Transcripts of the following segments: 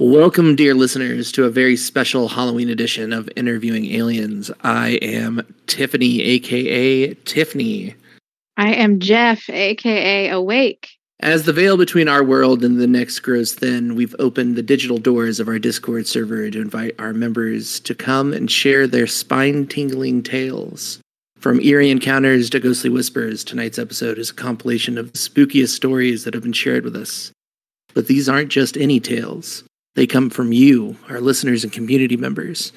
Welcome, dear listeners, to a very special Halloween edition of Interviewing Aliens. I am Tiffany, aka Tiffany. I am Jeff, aka Awake. As the veil between our world and the next grows thin, we've opened the digital doors of our Discord server to invite our members to come and share their spine tingling tales. From eerie encounters to ghostly whispers, tonight's episode is a compilation of the spookiest stories that have been shared with us. But these aren't just any tales. They come from you, our listeners and community members.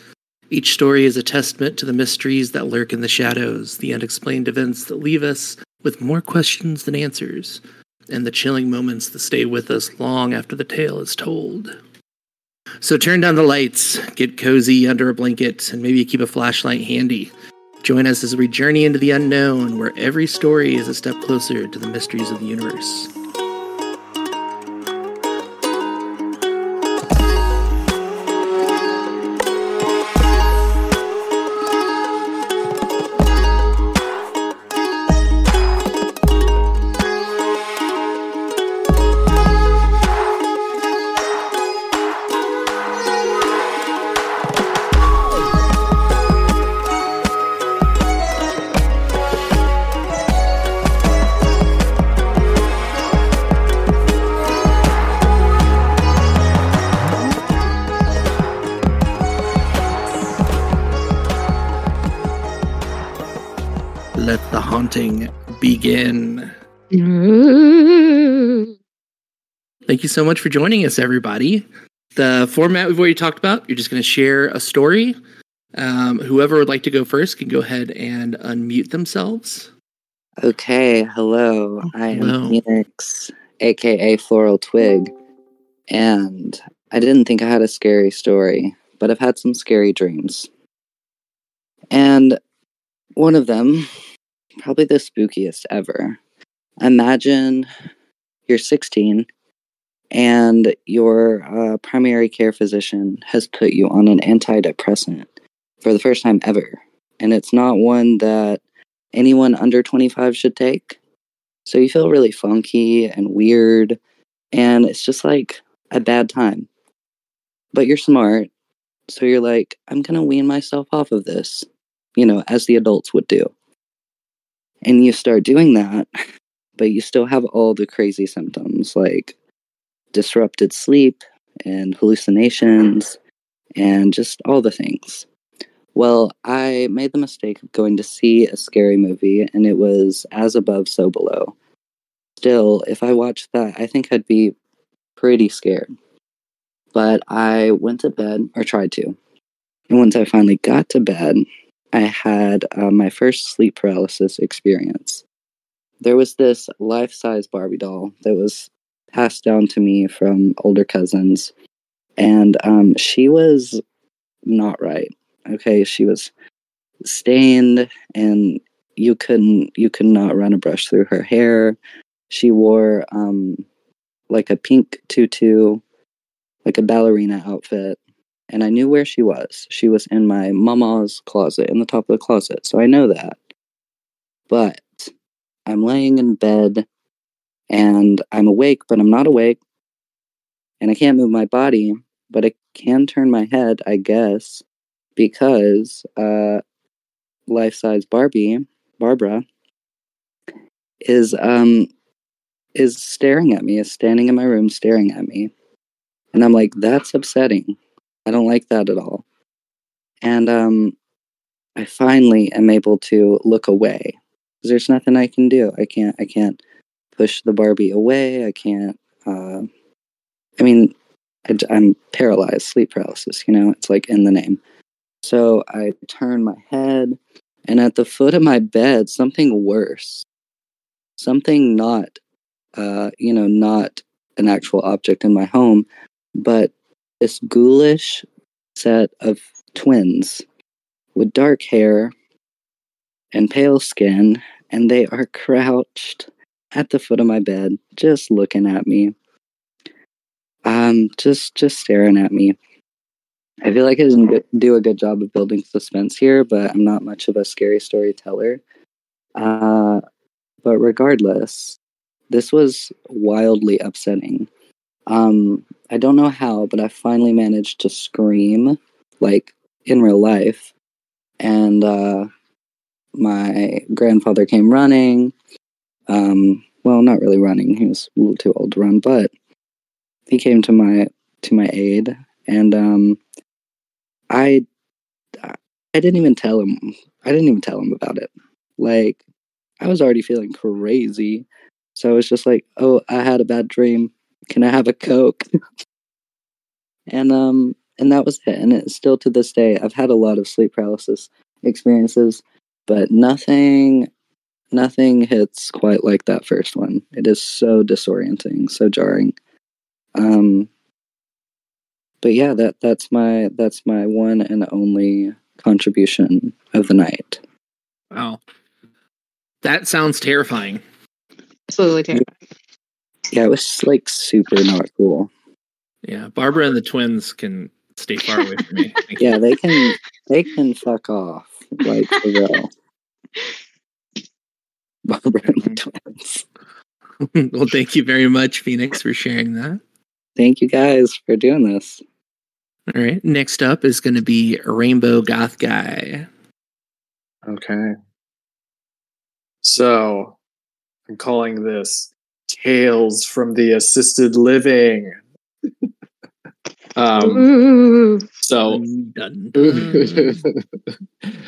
Each story is a testament to the mysteries that lurk in the shadows, the unexplained events that leave us with more questions than answers, and the chilling moments that stay with us long after the tale is told. So turn down the lights, get cozy under a blanket, and maybe keep a flashlight handy. Join us as we journey into the unknown, where every story is a step closer to the mysteries of the universe. Thank you so much for joining us, everybody. The format we've already talked about, you're just going to share a story. Um, whoever would like to go first can go ahead and unmute themselves. Okay, hello. I am Hello. Phoenix, aka Floral Twig, and I didn't think I had a scary story, but I've had some scary dreams. And one of them, probably the spookiest ever. Imagine you're 16 and your uh, primary care physician has put you on an antidepressant for the first time ever. And it's not one that anyone under 25 should take. So you feel really funky and weird, and it's just like a bad time. But you're smart, so you're like, I'm gonna wean myself off of this, you know, as the adults would do. And you start doing that, but you still have all the crazy symptoms like disrupted sleep and hallucinations and just all the things. Well, I made the mistake of going to see a scary movie, and it was As Above, So Below. Still, if I watched that, I think I'd be pretty scared. But I went to bed, or tried to. And once I finally got to bed, I had uh, my first sleep paralysis experience. There was this life size Barbie doll that was passed down to me from older cousins, and um, she was not right. Okay she was stained and you couldn't you could not run a brush through her hair. She wore um like a pink tutu like a ballerina outfit. And i knew where she was. She was in my mama's closet in the top of the closet. So i know that. But i'm laying in bed and i'm awake but i'm not awake and i can't move my body but i can turn my head i guess because uh life size Barbie, Barbara, is um is staring at me, is standing in my room staring at me. And I'm like, that's upsetting. I don't like that at all. And um I finally am able to look away. Because there's nothing I can do. I can't I can't push the Barbie away. I can't uh I mean I, I'm paralyzed, sleep paralysis, you know, it's like in the name. So I turn my head, and at the foot of my bed, something worse, something not, uh, you know, not an actual object in my home, but this ghoulish set of twins with dark hair and pale skin, and they are crouched at the foot of my bed, just looking at me, um, just just staring at me. I feel like I didn't do a good job of building suspense here, but I'm not much of a scary storyteller. Uh, but regardless, this was wildly upsetting. Um, I don't know how, but I finally managed to scream like in real life, and uh, my grandfather came running. Um, well, not really running; he was a little too old to run, but he came to my to my aid, and um, I I didn't even tell him. I didn't even tell him about it. Like I was already feeling crazy, so I was just like, "Oh, I had a bad dream. Can I have a coke?" and um, and that was it. And it's still to this day, I've had a lot of sleep paralysis experiences, but nothing nothing hits quite like that first one. It is so disorienting, so jarring. Um but yeah, that that's my that's my one and only contribution of the night. Wow. That sounds terrifying. Absolutely terrifying. Yeah, it was like super not cool. Yeah, Barbara and the twins can stay far away from me. Yeah, they can they can fuck off like for real. Barbara and twins. well, thank you very much, Phoenix, for sharing that. Thank you guys for doing this. All right. Next up is going to be Rainbow Goth Guy. Okay. So I'm calling this Tales from the Assisted Living. um, so Dun, dun.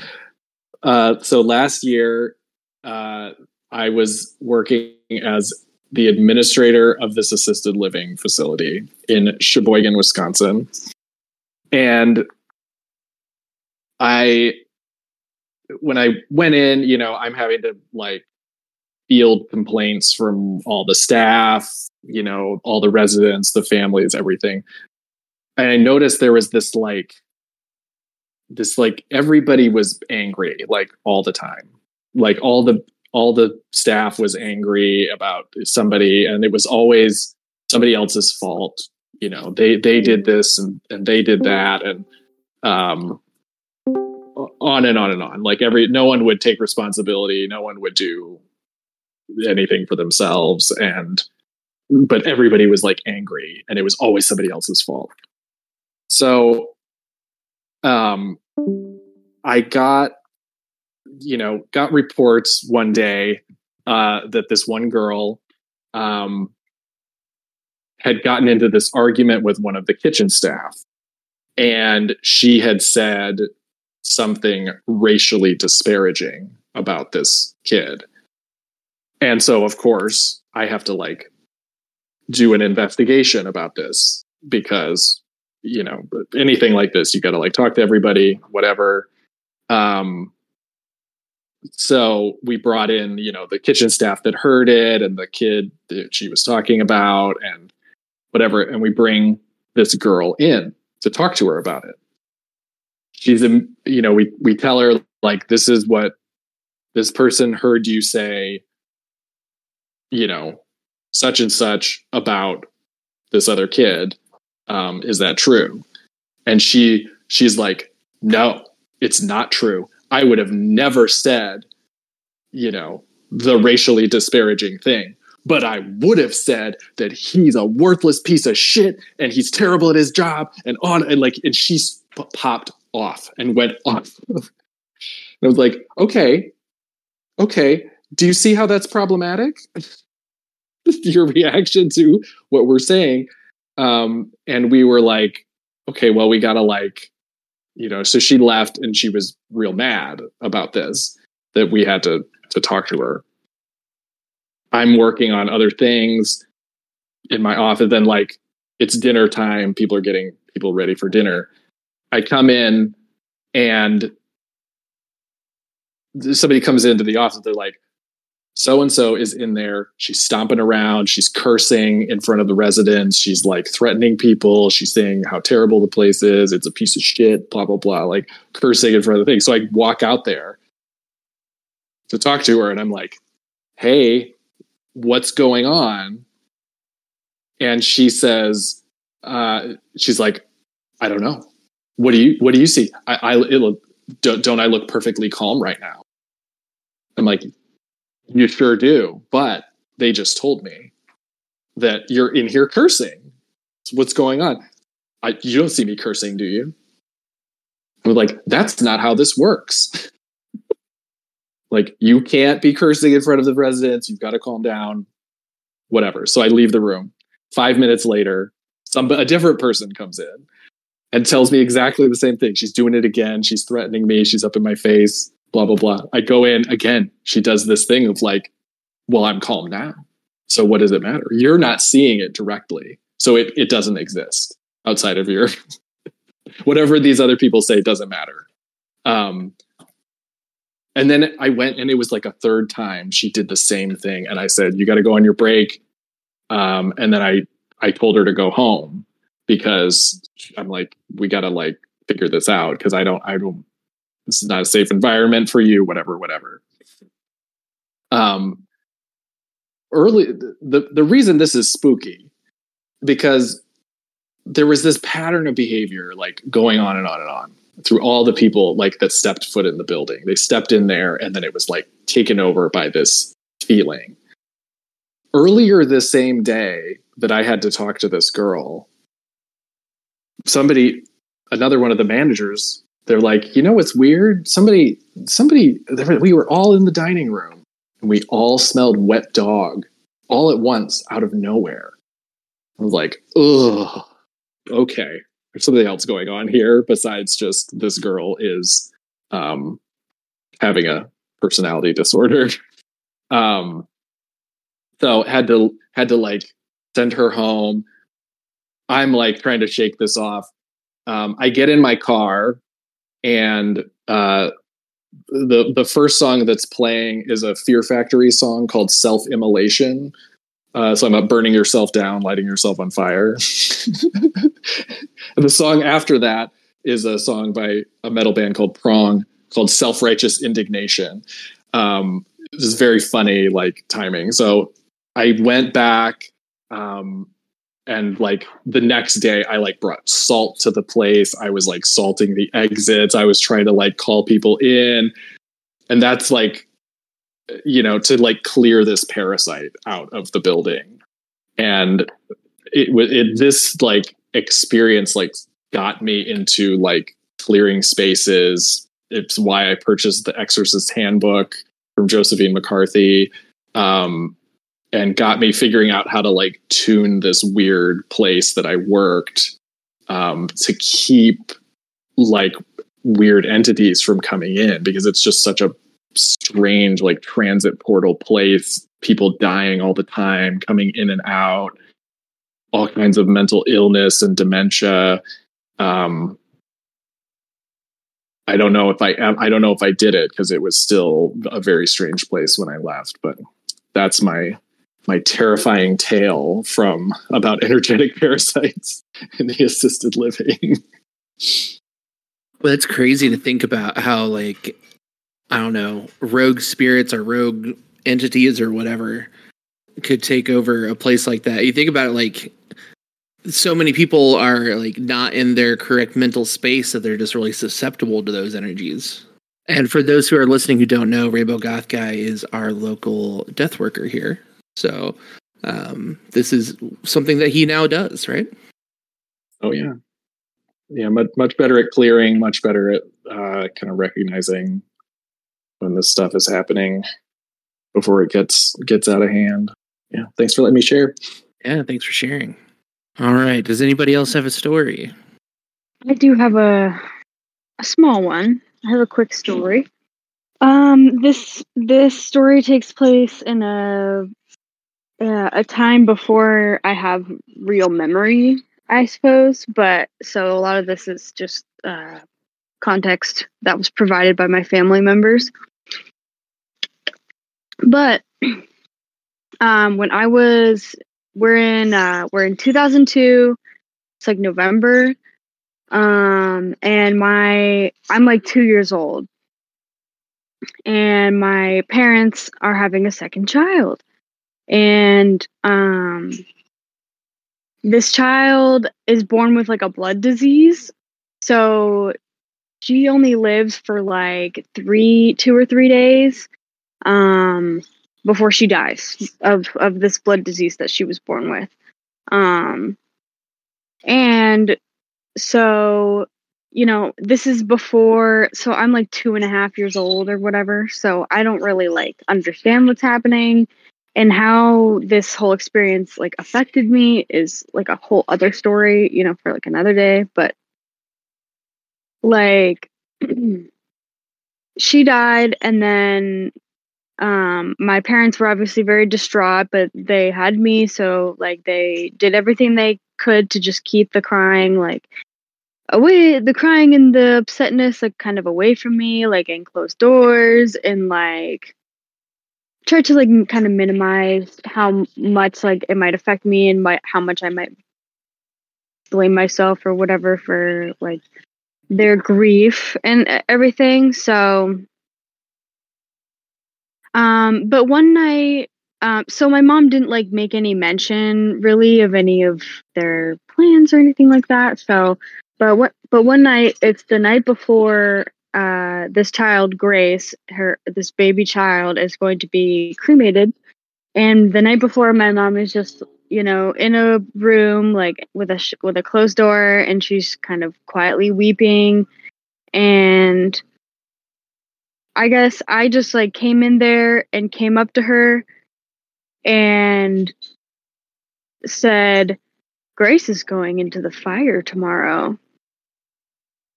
uh, so last year, uh, I was working as the administrator of this assisted living facility in Sheboygan, Wisconsin. And I, when I went in, you know, I'm having to like field complaints from all the staff, you know, all the residents, the families, everything. And I noticed there was this like, this like everybody was angry like all the time like all the all the staff was angry about somebody and it was always somebody else's fault you know they they did this and and they did that and um on and on and on. Like every no one would take responsibility. No one would do anything for themselves. And but everybody was like angry and it was always somebody else's fault. So um i got you know got reports one day uh that this one girl um had gotten into this argument with one of the kitchen staff. And she had said something racially disparaging about this kid. And so of course i have to like do an investigation about this because you know anything like this you got to like talk to everybody whatever. Um so we brought in you know the kitchen staff that heard it and the kid that she was talking about and whatever and we bring this girl in to talk to her about it. She's you know we we tell her like this is what this person heard you say you know such and such about this other kid. Um is that true? And she she's like no it's not true i would have never said you know the racially disparaging thing. But i would have said that he's a worthless piece of shit and he's terrible at his job and on and like and she popped off and went off and i was like okay okay do you see how that's problematic? Your reaction to what we're saying. Um and we were like okay well we gotta like you know so she left and she was real mad about this that we had to to talk to her. I'm working on other things in my office then like it's dinner time people are getting people ready for dinner. I come in and somebody comes into the office they're like so and so is in there. She's stomping around. She's cursing in front of the residents. She's like threatening people. She's saying how terrible the place is. It's a piece of shit, blah, blah, blah, like cursing in front of the thing. So I walk out there to talk to her and I'm like, hey, what's going on? And she says, uh, she's like, I don't know. What do you, what do you see? I, I, it don't, don't I look perfectly calm right now? I'm like, you sure do. But they just told me that you're in here cursing. What's going on? I, you don't see me cursing, do you? I'm like, that's not how this works. like, you can't be cursing in front of the residents. You've got to calm down. Whatever. So I leave the room. Five minutes later, some a different person comes in and tells me exactly the same thing. She's doing it again. She's threatening me. She's up in my face. Blah blah blah. I go in again. She does this thing of like, well, I'm calm now. So what does it matter? You're not seeing it directly. So it, it doesn't exist outside of your whatever these other people say doesn't matter. Um, and then I went and it was like a third time she did the same thing. And I said, you got to go on your break. Um, and then I, I told her to go home because I'm like, we got to like figure this out. Cause I don't, I don't, this is not a safe environment for you, whatever, whatever. Um, early, the, the reason this is spooky because there was this pattern of behavior like going on and on and on through all the people like that stepped foot in the building. They stepped in there and then it was like taken over by this feeling. Earlier this same day that I had to talk to this girl, somebody, another one of the managers, they're like, you know what's weird? Somebody, somebody, we were all in the dining room and we all smelled wet dog all at once out of nowhere. I was like, ugh okay, there's something else going on here besides just this girl is um, having a personality disorder. um, so had to had to like send her home. I'm like trying to shake this off. Um, I get in my car and uh, the the first song that's playing is a Fear Factory song called Self Immolation. Uh, so I'm about burning yourself down, lighting yourself on fire. the song after that is a song by a metal band called Prong called Self Righteous Indignation. Um, this is very funny, like timing. So I went back um, and like the next day I like brought salt to the place. I was like salting the exits. I was trying to like call people in. And that's like you know, to like clear this parasite out of the building. And it was it this like experience like got me into like clearing spaces. It's why I purchased the Exorcist Handbook from Josephine McCarthy. Um, and got me figuring out how to like tune this weird place that I worked um, to keep like weird entities from coming in because it's just such a strange like transit portal place people dying all the time coming in and out all kinds of mental illness and dementia. Um i don't know if i i don't know if i did it because it was still a very strange place when i left but that's my my terrifying tale from about energetic parasites in the assisted living well that's crazy to think about how like I don't know, rogue spirits or rogue entities or whatever could take over a place like that. You think about it like so many people are like not in their correct mental space that they're just really susceptible to those energies. And for those who are listening who don't know, Rainbow Goth Guy is our local death worker here. So um, this is something that he now does, right? Oh yeah, yeah, much much better at clearing, much better at uh, kind of recognizing when this stuff is happening before it gets gets out of hand. Yeah, thanks for letting me share. Yeah, thanks for sharing. All right, does anybody else have a story? I do have a a small one. I have a quick story. Um, this this story takes place in a uh, a time before I have real memory, I suppose. But so a lot of this is just uh, context that was provided by my family members. But um, when I was, we're in uh, we're in 2002. It's like November, um, and my I'm like two years old, and my parents are having a second child, and um, this child is born with like a blood disease, so she only lives for like three, two or three days um, before she dies of of this blood disease that she was born with. Um, And so, you know, this is before, so I'm like two and a half years old or whatever. So I don't really like understand what's happening and how this whole experience like affected me is like a whole other story, you know, for like another day. But like, she died and then um my parents were obviously very distraught but they had me so like they did everything they could to just keep the crying like away the crying and the upsetness like kind of away from me like in closed doors and like try to like kind of minimize how much like it might affect me and my, how much I might blame myself or whatever for like their grief and everything so um but one night um, so my mom didn't like make any mention really of any of their plans or anything like that. So, but what? But one night, it's the night before uh, this child, Grace, her this baby child, is going to be cremated, and the night before, my mom is just you know in a room like with a sh- with a closed door, and she's kind of quietly weeping, and I guess I just like came in there and came up to her and said, Grace is going into the fire tomorrow.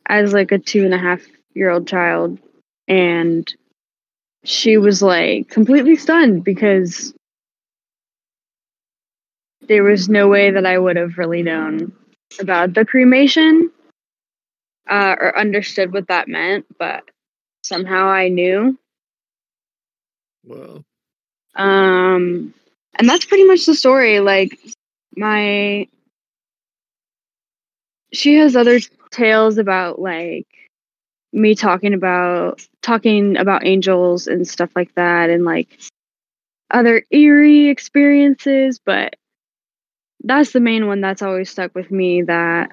As like a two and a half year old child. And she was like completely stunned because there was no way that I would have really known about the cremation uh, or understood what that meant, but somehow I knew. Whoa. Um, and that's pretty much the story. Like my, she has other tales about like me talking about talking about angels and stuff like that, and like other eerie experiences. But that's the main one that's always stuck with me. That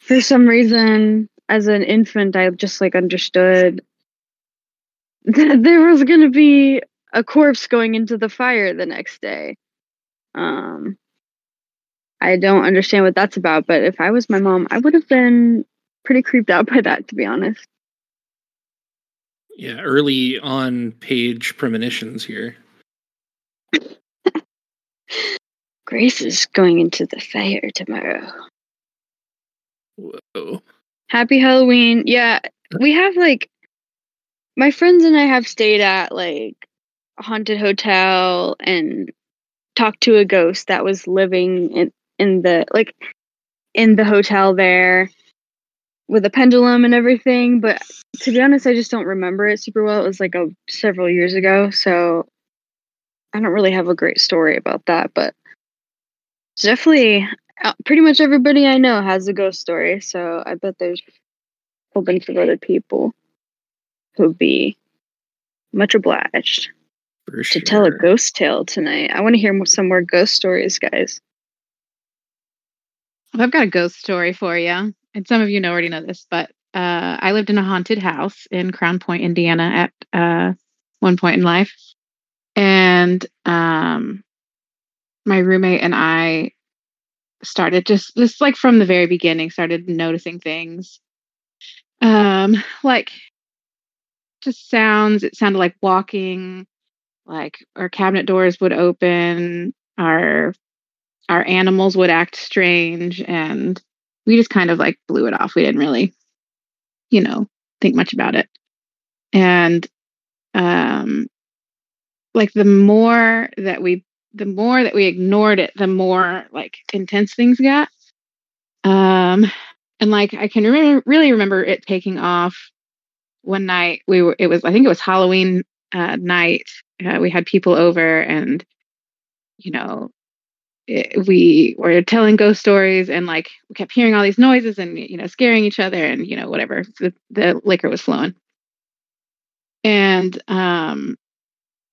for some reason, as an infant, I just like understood that there was going to be a corpse going into the fire the next day. Um, I don't understand what that's about, but if I was my mom, I would have been pretty creeped out by that, to be honest. Yeah, early on page premonitions here. Grace is going into the fire tomorrow. Whoa. Happy Halloween. Yeah, we have like my friends and I have stayed at like a haunted hotel and talked to a ghost that was living in in the like in the hotel there with a pendulum and everything but to be honest i just don't remember it super well it was like a several years ago so i don't really have a great story about that but definitely uh, pretty much everybody i know has a ghost story so i bet there's a whole bunch of other people who'd be much obliged For to sure. tell a ghost tale tonight. I want to hear some more ghost stories, guys. I've got a ghost story for you. And some of you know already know this, but uh, I lived in a haunted house in Crown Point, Indiana at uh, one point in life. And um, my roommate and I started just, just like from the very beginning, started noticing things. Um, like just sounds. It sounded like walking, like our cabinet doors would open, our our animals would act strange and we just kind of like blew it off. We didn't really, you know, think much about it. And um like the more that we the more that we ignored it, the more like intense things got. Um and like I can remember really remember it taking off one night we were it was I think it was Halloween uh, night. Uh, we had people over and you know it, we were telling ghost stories and like we kept hearing all these noises and you know scaring each other and you know whatever the, the liquor was flowing. And um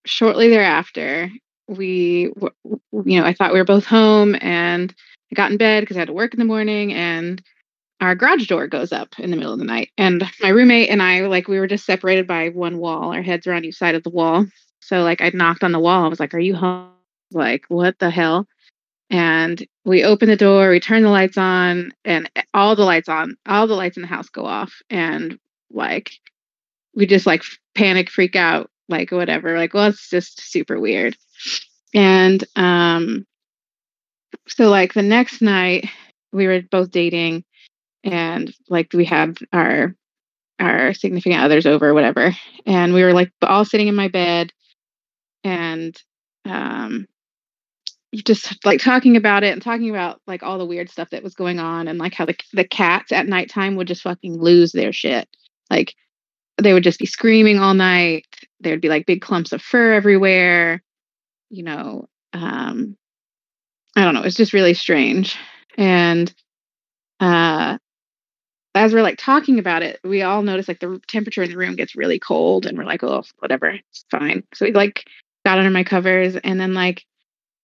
shortly thereafter we w- you know i thought we were both home and i got in bed because i had to work in the morning and our garage door goes up in the middle of the night. And my roommate and i like we were just separated by one wall. Our heads are on each side of the wall. So like i knocked on the wall. I was like are you home? Like what the hell and we open the door, we turn the lights on, and all the lights on, all the lights in the house go off, and like we just like panic, freak out, like whatever. Like, well, it's just super weird. And um, so like the next night, we were both dating, and like we had our our significant others over, whatever, and we were like all sitting in my bed, and um just like talking about it and talking about like all the weird stuff that was going on and like how the the cats at nighttime would just fucking lose their shit. Like they would just be screaming all night. There would be like big clumps of fur everywhere. You know, um I don't know, it's just really strange. And uh as we're like talking about it, we all notice like the temperature in the room gets really cold and we're like, oh, whatever, it's fine. So we like got under my covers and then like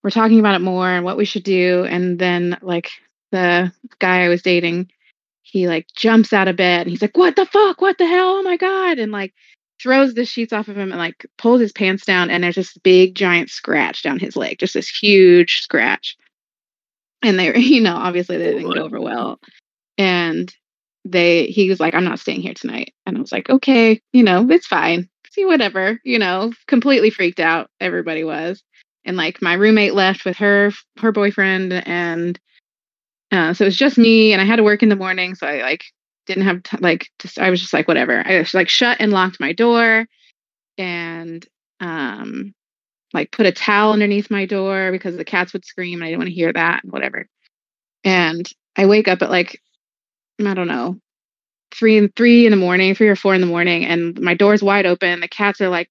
we're talking about it more and what we should do. And then like the guy I was dating, he like jumps out of bed and he's like, What the fuck? What the hell? Oh my God. And like throws the sheets off of him and like pulls his pants down and there's this big giant scratch down his leg, just this huge scratch. And they were, you know, obviously they oh didn't go over well. And they he was like, I'm not staying here tonight. And I was like, Okay, you know, it's fine. See whatever, you know, completely freaked out. Everybody was and like my roommate left with her her boyfriend and uh, so it was just me and i had to work in the morning so i like didn't have t- like just i was just like whatever. I just like shut and locked my door and um like put a towel underneath my door because the cats would scream and i didn't want to hear that and whatever. And i wake up at like i don't know three and three in the morning three or four in the morning and my door's wide open. The cats are like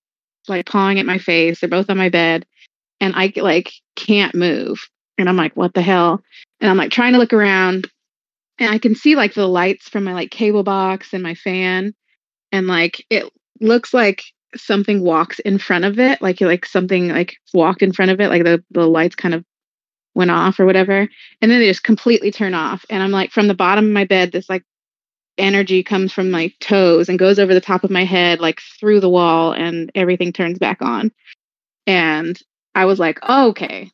like pawing at my face. They're both on my bed and I like can't move. And I'm like, what the hell? And I'm like trying to look around and I can see like the lights from my like cable box and my fan. And like it looks like something walks in front of it, like like something like walked in front of it, like the, the lights kind of went off or whatever. And then they just completely turn off. And I'm like from the bottom of my bed, this like energy comes from my toes and goes over the top of my head, like through the wall, and everything turns back on. And I was like, oh, okay,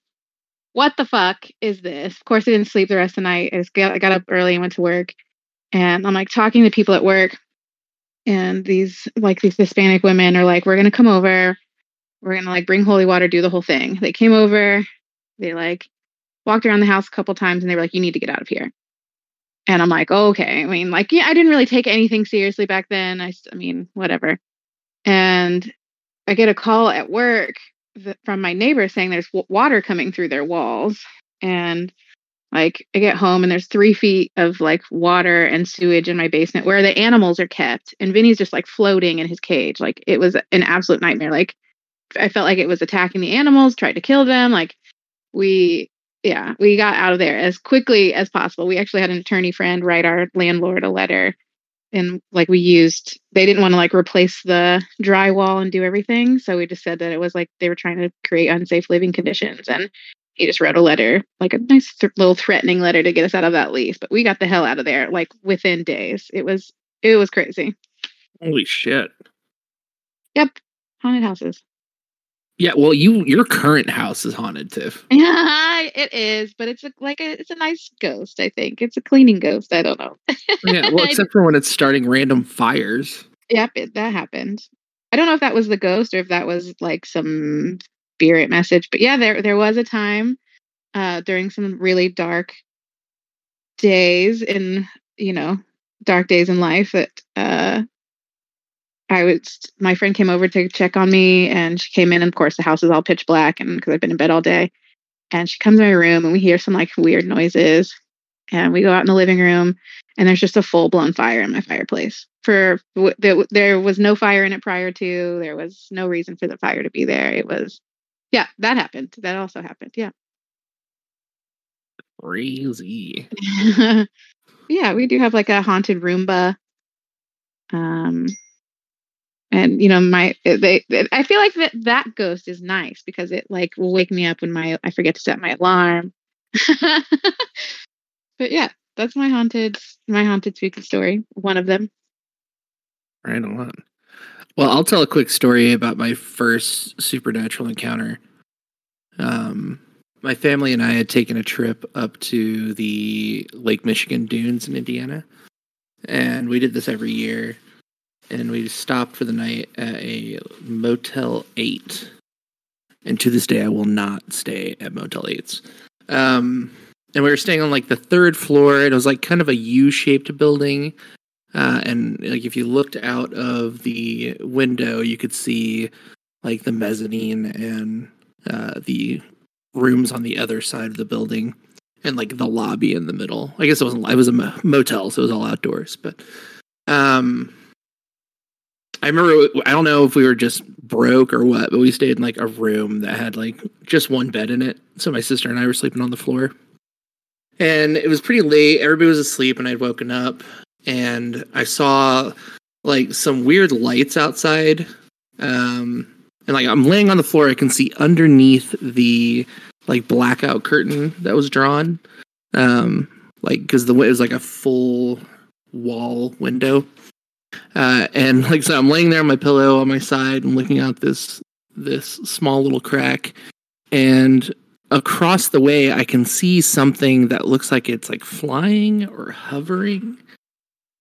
what the fuck is this? Of course, I didn't sleep the rest of the night. I got, I got up early and went to work. And I'm like talking to people at work. And these, like, these Hispanic women are like, we're going to come over. We're going to, like, bring holy water, do the whole thing. They came over. They, like, walked around the house a couple times and they were like, you need to get out of here. And I'm like, oh, okay. I mean, like, yeah, I didn't really take anything seriously back then. I, I mean, whatever. And I get a call at work from my neighbor saying there's water coming through their walls. And like i get home and there's three feet of like water and sewage in my basement where the animals are kept. And vinny's just like floating in his cage. Like it was an absolute nightmare. Like i felt like it was attacking the animals tried to kill them. Like we yeah we got out of there as quickly as possible. We actually had an attorney friend write our landlord a letter and like we used they didn't want to like replace the drywall and do everything so we just said that it was like they were trying to create unsafe living conditions and he just wrote a letter like a nice th- little threatening letter to get us out of that lease but we got the hell out of there like within days. It was it was crazy. Holy shit. Yep. Haunted houses yeah, well, you your current house is haunted, Tiff. Yeah, it is, but it's a, like a it's a nice ghost. I think it's a cleaning ghost. I don't know. yeah, well, except for when it's starting random fires. Yep, it, that happened. I don't know if that was the ghost or if that was like some spirit message, but yeah, there there was a time uh, during some really dark days in you know dark days in life that uh, I was my friend came over to check on me and she came in and of course the house is all pitch black and because I've been in bed all day. And she comes in my room and we hear some like weird noises. And we go out in the living room and there's just a full blown fire in my fireplace. For there, there was no fire in it prior to. There was no reason for the fire to be there. It was, yeah, that happened. That also happened. Yeah. Crazy. yeah, we do have like a haunted Roomba. Um, and you know my they, i feel like that that ghost is nice because it like will wake me up when my i forget to set my alarm. But yeah that's my haunted my haunted spooky story one of them. Right on. Well i'll tell a quick story about my first supernatural encounter. Um my family and I had taken a trip up to the Lake Michigan dunes in Indiana, and we did this every year. And we stopped for the night at a Motel Eight, and to this day, I will not stay at Motel Eights. Um, and we were staying on like the third floor, and it was like kind of a U-shaped building. Uh, and like if you looked out of the window, you could see like the mezzanine and uh, the rooms on the other side of the building, and like the lobby in the middle. I guess it wasn't. It was a motel, so it was all outdoors. But um, I remember. I don't know if we were just broke or what, but we stayed in like a room that had like just one bed in it. So my sister and I were sleeping on the floor. And it was pretty late. Everybody was asleep, and I'd woken up, and I saw like some weird lights outside. Um, and like I'm laying on the floor, I can see underneath the like blackout curtain that was drawn. Um, like because the it was like a full wall window. Uh, and like so, I'm laying there on my pillow on my side and looking out this this small little crack, and across the way I can see something that looks like it's like flying or hovering.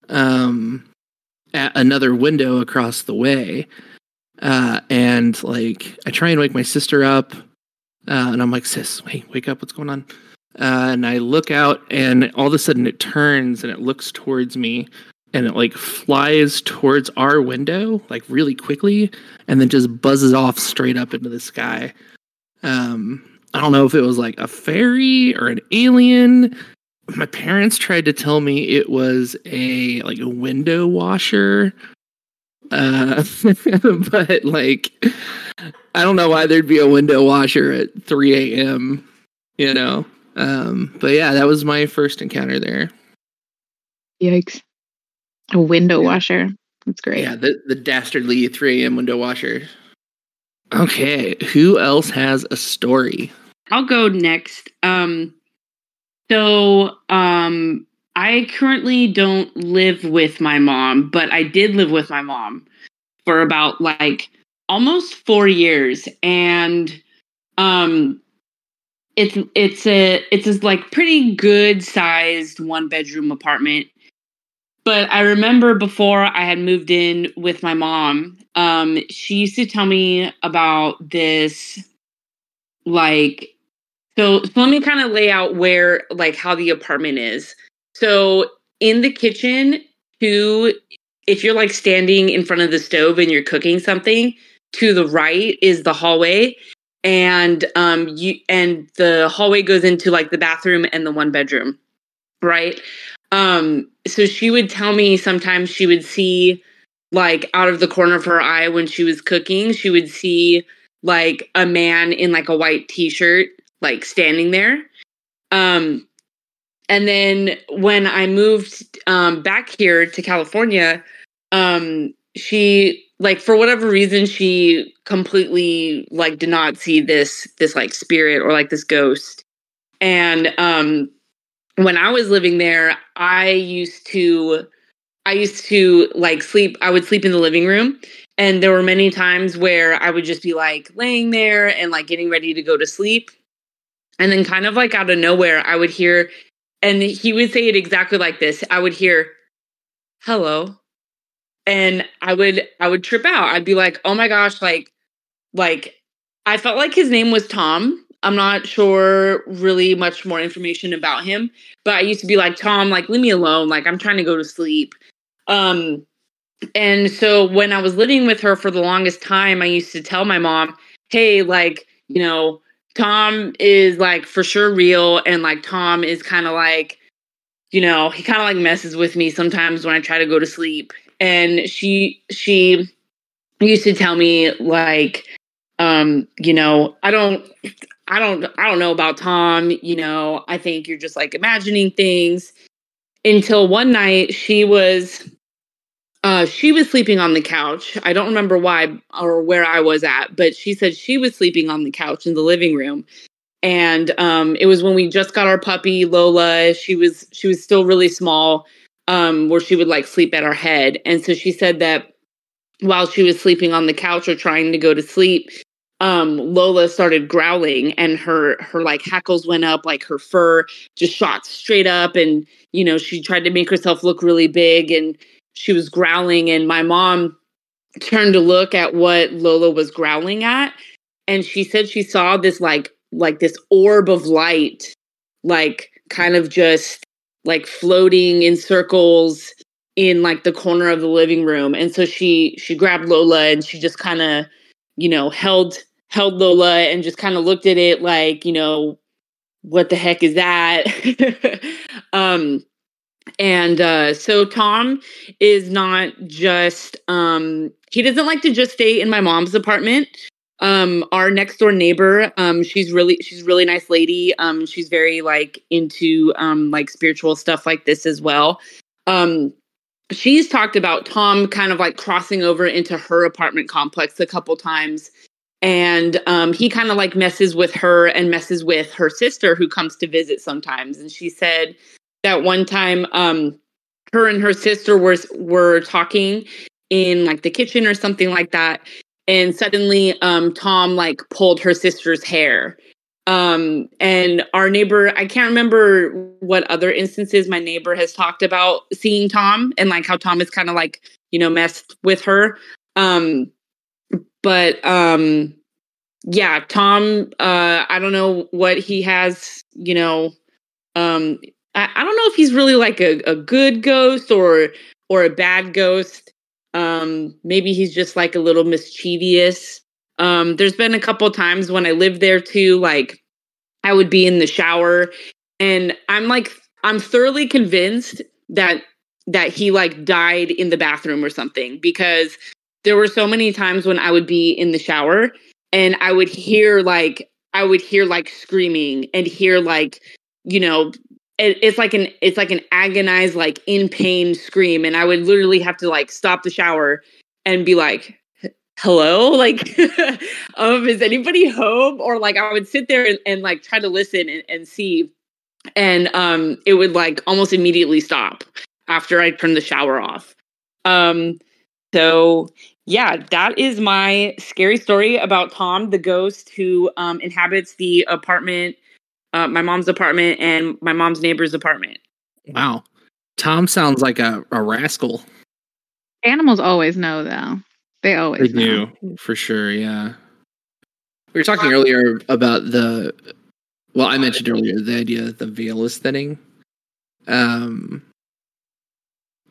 Um, at another window across the way, uh, and like I try and wake my sister up, uh, and I'm like, "Sis, wait, wake up! What's going on?" Uh, and I look out, and all of a sudden it turns and it looks towards me, and it like flies towards our window like really quickly, and then just buzzes off straight up into the sky. Um, I don't know if it was like a fairy or an alien. My parents tried to tell me it was a like a window washer. Uh, but like I don't know why there'd be a window washer at 3 a.m. You know. Um, but yeah, that was my first encounter there. Yikes. A window washer. That's great. Yeah, the, the dastardly 3 a.m. window washer. Okay, who else has a story? I'll go next. Um, so um, I currently don't live with my mom, but I did live with my mom for about like almost four years, and um, it's it's a it's a like pretty good sized one bedroom apartment. But I remember before I had moved in with my mom, um, she used to tell me about this like so, so let me kind of lay out where like how the apartment is. So in the kitchen, to if you're like standing in front of the stove and you're cooking something, to the right is the hallway. And um you and the hallway goes into like the bathroom and the one bedroom. Right. Um, so she would tell me sometimes she would see like out of the corner of her eye when she was cooking, she would see like a man in like a white t-shirt like standing there. Um, and then when I moved um, back here to California, um, she like for whatever reason she completely like did not see this this like spirit or like this ghost. And um, when I was living there, I used to I used to like sleep. I would sleep in the living room, and there were many times where I would just be like laying there and like getting ready to go to sleep and then, kind of like out of nowhere, I would hear, and he would say it exactly like this I would hear, hello. And I would, I would trip out. I'd be like, oh my gosh, like, like, I felt like his name was Tom. I'm not sure really much more information about him, but I used to be like, Tom, like, leave me alone. Like, I'm trying to go to sleep. Um, and so when I was living with her for the longest time, I used to tell my mom, hey, like, you know, Tom is like for sure real, and like Tom is kind of like, you know, he kind of like messes with me sometimes when I try to go to sleep. And she she used to tell me like, um, you know, I don't, I don't, I don't know about Tom. You know, I think you're just like imagining things. Until one night, she was uh, she was sleeping on the couch. I don't remember why or where I was at, but she said she was sleeping on the couch in the living room. And um, it was when we just got our puppy Lola. She was she was still really small, um, where she would like sleep at our head. And so she said that while she was sleeping on the couch or trying to go to sleep, um, Lola started growling and her her like hackles went up, like her fur just shot straight up, and you know she tried to make herself look really big, and she was growling, and my mom turned to look at what Lola was growling at, and she said she saw this like like this orb of light, like kind of just like floating in circles in like the corner of the living room, and so she she grabbed Lola and she just kind of you know held held Lola and just kind of looked at it like, you know, what the heck is that? um, and uh, so Tom is not just, um, he doesn't like to just stay in my mom's apartment. Um, our next door neighbor, um, she's really, she's a really nice lady. Um, she's very like into, um, like spiritual stuff like this as well. Um, she's talked about Tom kind of like crossing over into her apartment complex a couple times and um, he kind of like messes with her and messes with her sister who comes to visit sometimes. And she said that one time um, her and her sister were were talking in like the kitchen or something like that. And suddenly um, tom like pulled her sister's hair. Um, and our neighbor i can't remember what other instances my neighbor has talked about seeing tom and like how tom is kind of like you know messed with her. Um but um yeah tom uh i don't know what he has you know um I, I don't know if he's really like a, a good ghost or or a bad ghost. Um maybe he's just like a little mischievous. Um there's been a couple times when i lived there too like i would be in the shower and i'm like i'm thoroughly convinced that that he like died in the bathroom or something because there were so many times when I would be in the shower and I would hear like I would hear like screaming and hear like you know it, it's like an it's like an agonized like in pain scream. And I would literally have to like stop the shower and be like hello? Like um is anybody home? Or like I would sit there and, and like try to listen and, and see. And um it would like almost immediately stop after I turned the shower off. Um so yeah, that is my scary story about Tom, the ghost who um, inhabits the apartment, uh, my mom's apartment, and my mom's neighbor's apartment. Wow. Tom sounds like a, a rascal. Animals always know, though. They always they know. do, for sure. Yeah. We were talking earlier about the, well, I mentioned earlier the idea that the veil is thinning. Um,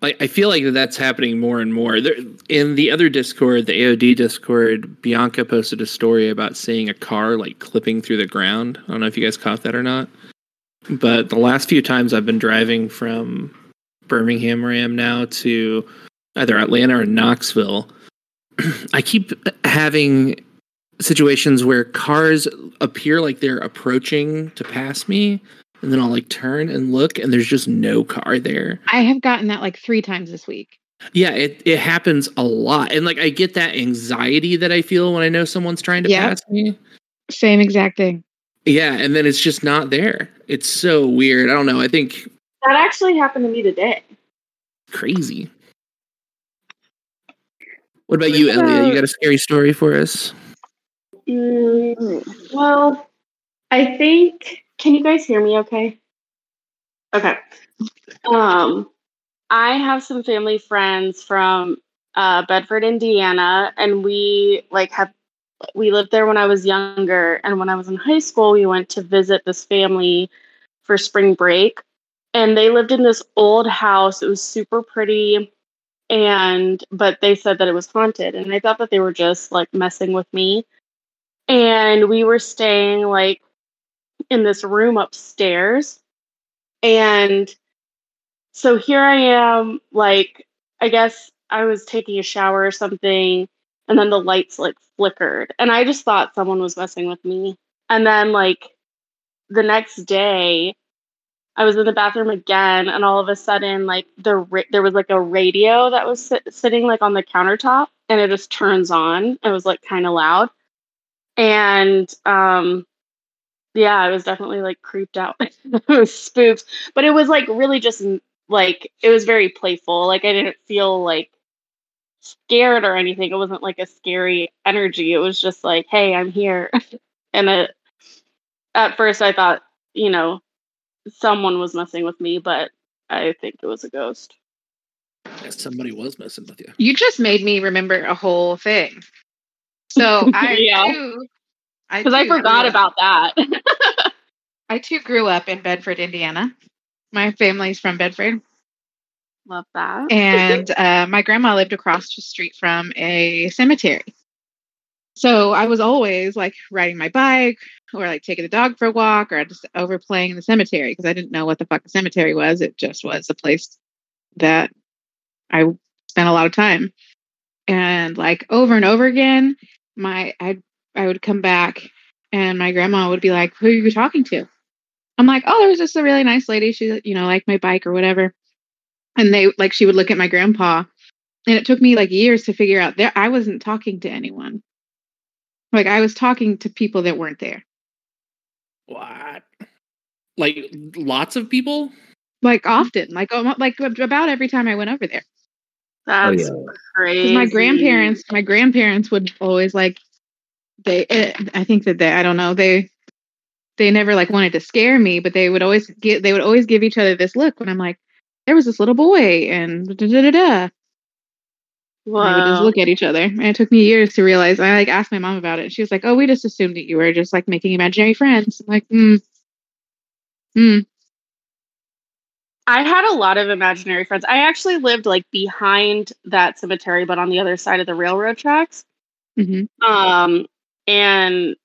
like I feel like that's happening more and more. There, in the other Discord, the AOD Discord, Bianca posted a story about seeing a car like clipping through the ground. I don't know if you guys caught that or not. But the last few times I've been driving from Birmingham, where I am now, to either Atlanta or Knoxville, I keep having situations where cars appear like they're approaching to pass me and then I'll like turn and look and there's just no car there. I have gotten that like three times this week. Yeah, it, it happens a lot. And like I get that anxiety that I feel when I know someone's trying to yep. pass me. Same exact thing. Yeah, and then it's just not there. It's so weird. I don't know. I think that actually happened to me today. Crazy. What about you, Elia? You got a scary story for us? Mm, well, I think can you guys hear me okay? Okay. Um, I have some family friends from uh, Bedford, Indiana, and we like have we lived there when I was younger, and when I was in high school, we went to visit this family for spring break, and they lived in this old house. It was super pretty, and but they said that it was haunted, and I thought that they were just like messing with me. And we were staying like in this room upstairs. And so here I am, like, I guess I was taking a shower or something, and then the lights like flickered. And I just thought someone was messing with me. And then, like, the next day, I was in the bathroom again, and all of a sudden, like the ra- there was like a radio that was sit- sitting like on the countertop, and it just turns on. It was like kind of loud, and um, yeah, I was definitely like creeped out. it was spooked, but it was like really just like it was very playful. Like I didn't feel like scared or anything. It wasn't like a scary energy. It was just like, hey, I'm here. and it, at first I thought, you know, someone was messing with me, but I think it was a ghost. Somebody was messing with you. You just made me remember a whole thing. So I Yeah. too, Because I too forgot about that. I too grew up in Bedford, Indiana. My family's from Bedford, Love that. and uh, my grandma lived across the street from a cemetery. So I was always like riding my bike or like taking the dog for a walk or just over playing in the cemetery because I didn't know what the fuck a cemetery was. It just was a place that I spent a lot of time. And like over and over again, my I I would come back and my grandma would be like, Who are you talking to? I'm like, Oh, there was just a really nice lady. She, you know, liked my bike or whatever. And they like she would look at my grandpa. And it took me like years to figure out there I wasn't talking to anyone. Like I was talking to people that weren't there. What? Like lots of people? Like often, like almo- like about every time I went over there. That's Oh, yeah. crazy. My grandparents, my grandparents would always like they. eh, I think that they. I don't know. They they never like wanted to scare me, but they would always get. They would always give each other this look when I'm like, there was this little boy and da da da da. And They would just Wow. look at each other, and it took me years to realize. I like asked my mom about it, and she was like, "Oh, we just assumed that you were just like making imaginary friends." I'm like, hmm, hmm. I had a lot of imaginary friends. I actually lived like behind that cemetery, but on the other side of the railroad tracks. hmm Um, and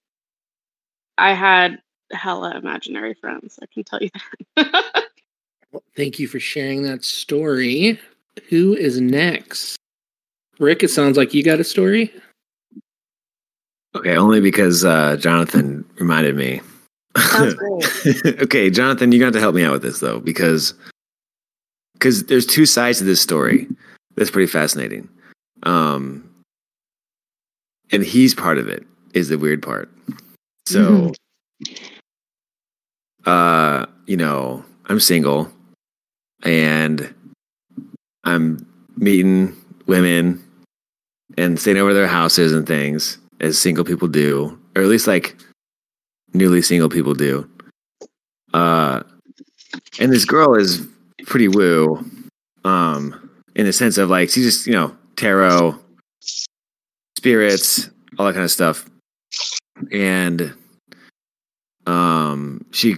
I had hella imaginary friends. I can tell you that. Well, thank you for sharing that story. Who is next? Rick, it sounds like you got a story. Okay, only because uh, Jonathan reminded me. Sounds great. okay, Jonathan, you're going to have to help me out with this though, because because there's two sides to this story. That's pretty fascinating. Um, and he's part of it. Is the weird part. So, uh, you know, I'm single, and I'm meeting women and staying over their houses and things as single people do, or at least like newly single people do. Uh, and this girl is pretty woo, um, in the sense of like she's just you know tarot, spirits, all that kind of stuff, and um, she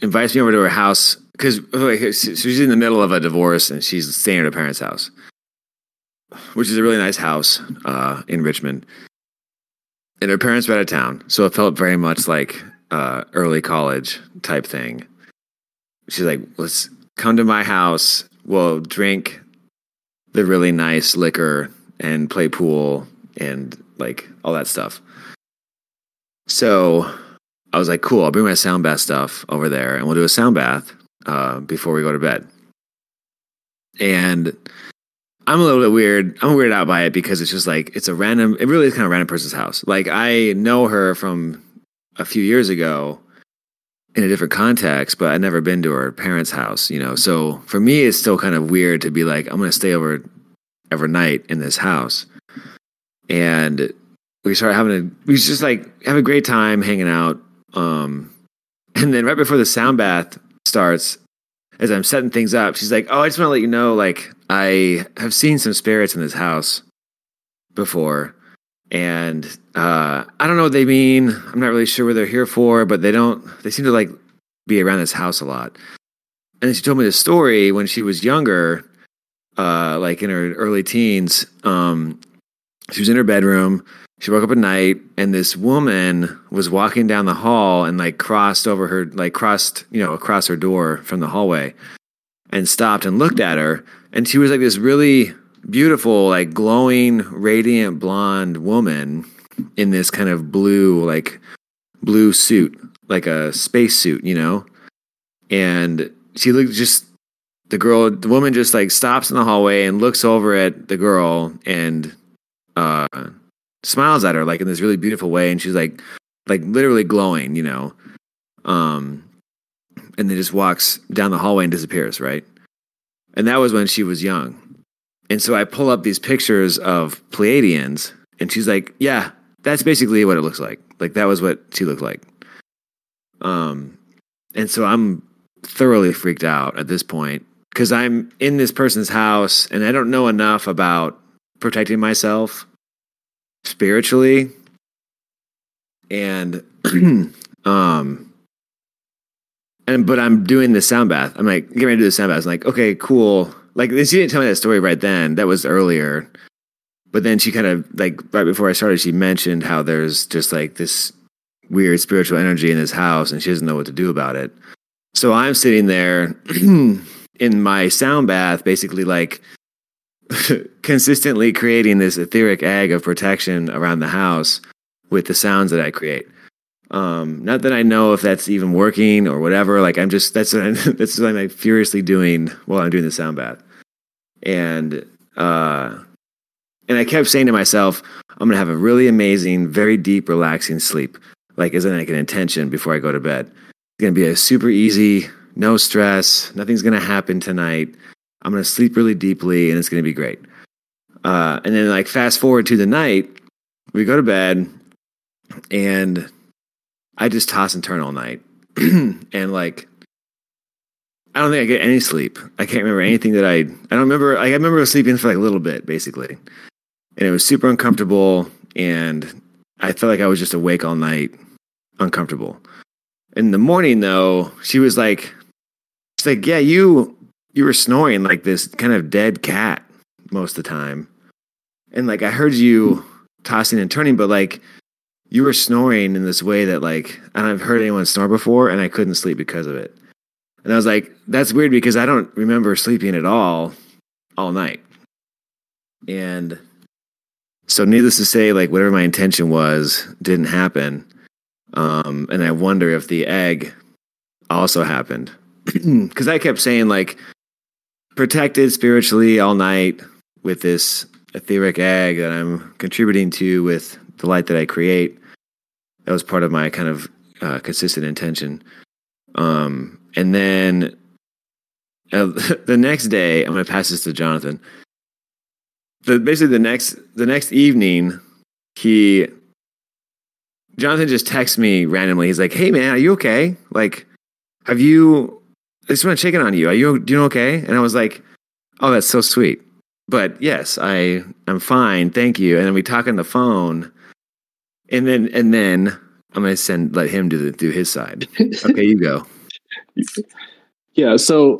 invites me over to her house because she's in the middle of a divorce and she's staying at her parents' house, which is a really nice house uh, in Richmond. And her parents were out of town, so it felt very much like uh, early college type thing. She's like, "Let's come to my house. We'll drink the really nice liquor and play pool and like all that stuff." So I was like, "Cool. I'll bring my sound bath stuff over there, and we'll do a sound bath uh, before we go to bed." And I'm a little bit weird. I'm weirded out by it because it's just like it's a random. It really is kind of random person's house. Like I know her from a few years ago in a different context, but I'd never been to her parents' house. You know, so for me, it's still kind of weird to be like, I'm going to stay over every night in this house, and we started having a. We just like have a great time hanging out. Um, and then right before the sound bath starts, as I'm setting things up, she's like, "Oh, I just want to let you know, like, I have seen some spirits in this house before, and uh, I don't know what they mean. I'm not really sure what they're here for, but they don't. They seem to like be around this house a lot." And then she told me the story when she was younger, uh, like in her early teens. Um, she was in her bedroom. She woke up at night, and this woman was walking down the hall and like crossed over her, like crossed, you know, across her door from the hallway, and stopped and looked at her. And she was like this really beautiful, like glowing, radiant blonde woman in this kind of blue, like blue suit, like a space suit, you know. And she looked just the girl, the woman just like stops in the hallway and looks over at the girl and uh smiles at her like in this really beautiful way and she's like like literally glowing you know um and then just walks down the hallway and disappears right and that was when she was young and so I pull up these pictures of Pleiadians, and she's like, "Yeah, that's basically what it looks like. Like that was what she looked like." Um, and so I'm thoroughly freaked out at this point because I'm in this person's house and I don't know enough about protecting myself spiritually, and um, and but I'm doing the sound bath. I'm like getting ready to do the sound bath. I'm like, okay, cool. Like she didn't tell me that story right then. That was earlier. But then she kind of like right before I started, she mentioned how there's just like this weird spiritual energy in this house, and she doesn't know what to do about it. So I'm sitting there in my sound bath, basically like consistently creating this etheric egg of protection around the house with the sounds that I create. Um, not that I know if that's even working or whatever. Like I'm just that's what I'm, that's what I'm like furiously doing while I'm doing the sound bath, and uh, and I kept saying to myself, I'm gonna have a really amazing, very deep, relaxing sleep, like in like an intention before I go to bed. It's gonna be a super easy, no stress, nothing's gonna happen tonight. I'm gonna sleep really deeply, and it's gonna be great. Uh, and then like fast forward to the night, we go to bed, and I just toss and turn all night. and like I don't think I get any sleep. I can't remember anything that I I don't remember I remember sleeping for like a little bit basically. And it was super uncomfortable and I felt like I was just awake all night, uncomfortable. In the morning though, she was like she's like, "Yeah, you you were snoring like this kind of dead cat most of the time." And like I heard you tossing and turning, but like you were snoring in this way that like I don't have heard anyone snore before, and I couldn't sleep because of it. And I was like, that's weird because I don't remember sleeping at all all night. And so needless to say, like whatever my intention was didn't happen. Um, and I wonder if the egg also happened. Cause I kept saying like protected spiritually all night with this etheric egg that I'm contributing to with the light that I create that was part of my kind of uh, consistent intention. Um, and then uh, the next day, I'm going to pass this to Jonathan. The, basically, the next the next evening, he Jonathan just texts me randomly. He's like, "Hey, man, are you okay? Like, have you? I just want to check in on you. Are you doing okay?" And I was like, "Oh, that's so sweet." But yes, I I'm fine, thank you. And then we talk on the phone and then and then I'm gonna send let him do the do his side. Okay, you go. yeah. So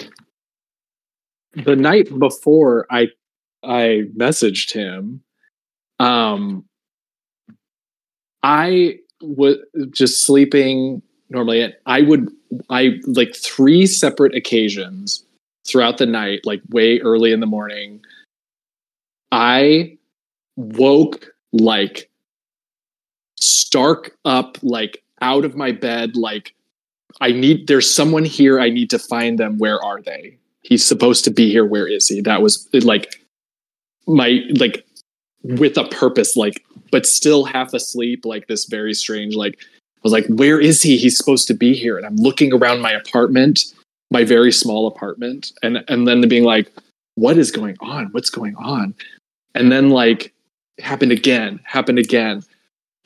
the night before I I messaged him, um, I was just sleeping normally. And I would I like three separate occasions throughout the night, like way early in the morning. I woke like stark up like out of my bed like i need there's someone here i need to find them where are they he's supposed to be here where is he that was like my like with a purpose like but still half asleep like this very strange like was like where is he? He's supposed to be here. And i'm looking around my apartment my very small apartment and and then being like what is going on? What's going on? And then like happened again happened again.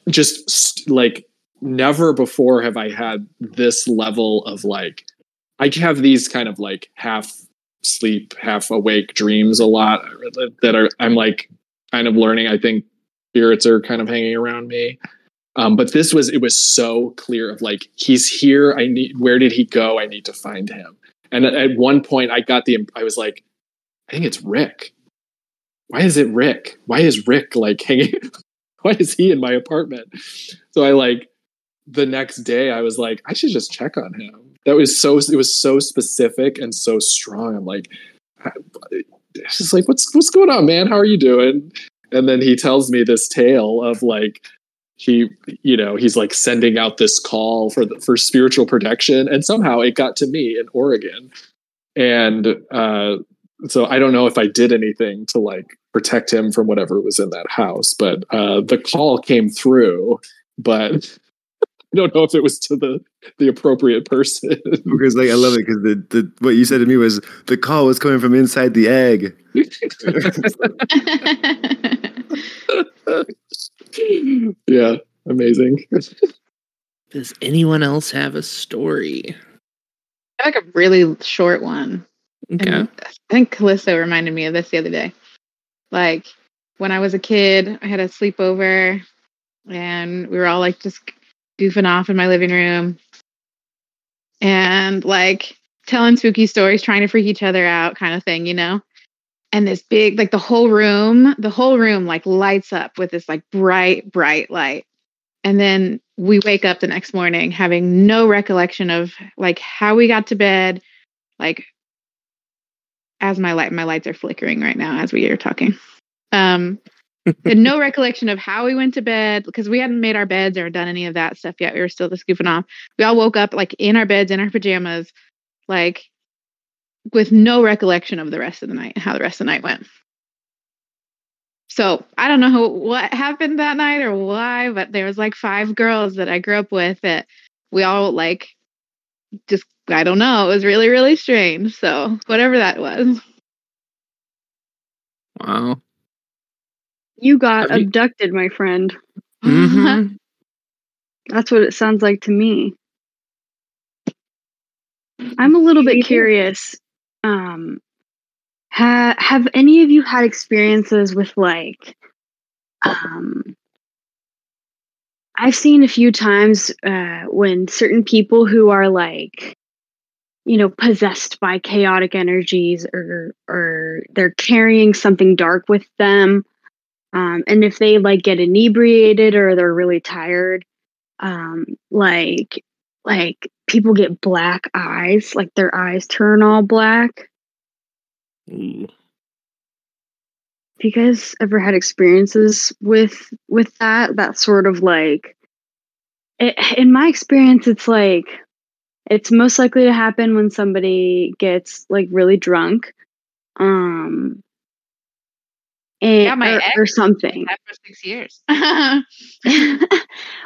Just like never before have I had this level of like I have these kind of like half sleep, half awake dreams a lot uh, that are I'm like kind of learning. I think spirits are kind of hanging around me. Um, but this was it was so clear of like he's here. I need where did he go? I need to find him. And at, one point, I got the I was like, I think it's Rick. Why is it Rick? Why is Rick like hanging? why is he in my apartment? So I like the next day I was like, I should just check on him. That was so it was so specific and so strong. I'm like, just like, what's what's going on, man? How are you doing? And then he tells me this tale of like he you know he's like sending out this call for the, for spiritual protection and somehow it got to me in Oregon and uh so I don't know if I did anything to like protect him from whatever was in that house. But uh, the call came through, but I don't know if it was to the the appropriate person. because like I love it because the, the what you said to me was the call was coming from inside the egg. yeah, amazing. Does anyone else have a story? I have like a really short one. Okay. And I think Callisto reminded me of this the other day. Like when I was a kid, I had a sleepover and we were all like just goofing off in my living room and like telling spooky stories, trying to freak each other out, kind of thing, you know? And this big, like the whole room, the whole room like lights up with this like bright, bright light. And then we wake up the next morning having no recollection of like how we got to bed, like as my light my lights are flickering right now as we are talking. Um had no recollection of how we went to bed because we hadn't made our beds or done any of that stuff yet. We were still just goofing off. We all woke up like in our beds in our pajamas, like with no recollection of the rest of the night, how the rest of the night went. So I don't know who, what happened that night or why, but there was like five girls that I grew up with that we all like just I don't know. It was really really strange. So whatever that was. Wow. You got Have you- abducted, my friend. Mhm. That's what it sounds like to me. I'm a little bit curious. Um, ha- have any of you had experiences with like, um, I've seen a few times uh, when certain people who are like, you know, possessed by chaotic energies or or they're carrying something dark with them. Um, and if they like get inebriated or they're really tired, um, like like people get black eyes, like their eyes turn all black. Ooh. Have you guys ever had experiences with with that? That sort of like, it, in my experience, it's like it's most likely to happen when somebody gets like really drunk, um, and Yeah, my or, ex or something. For six years.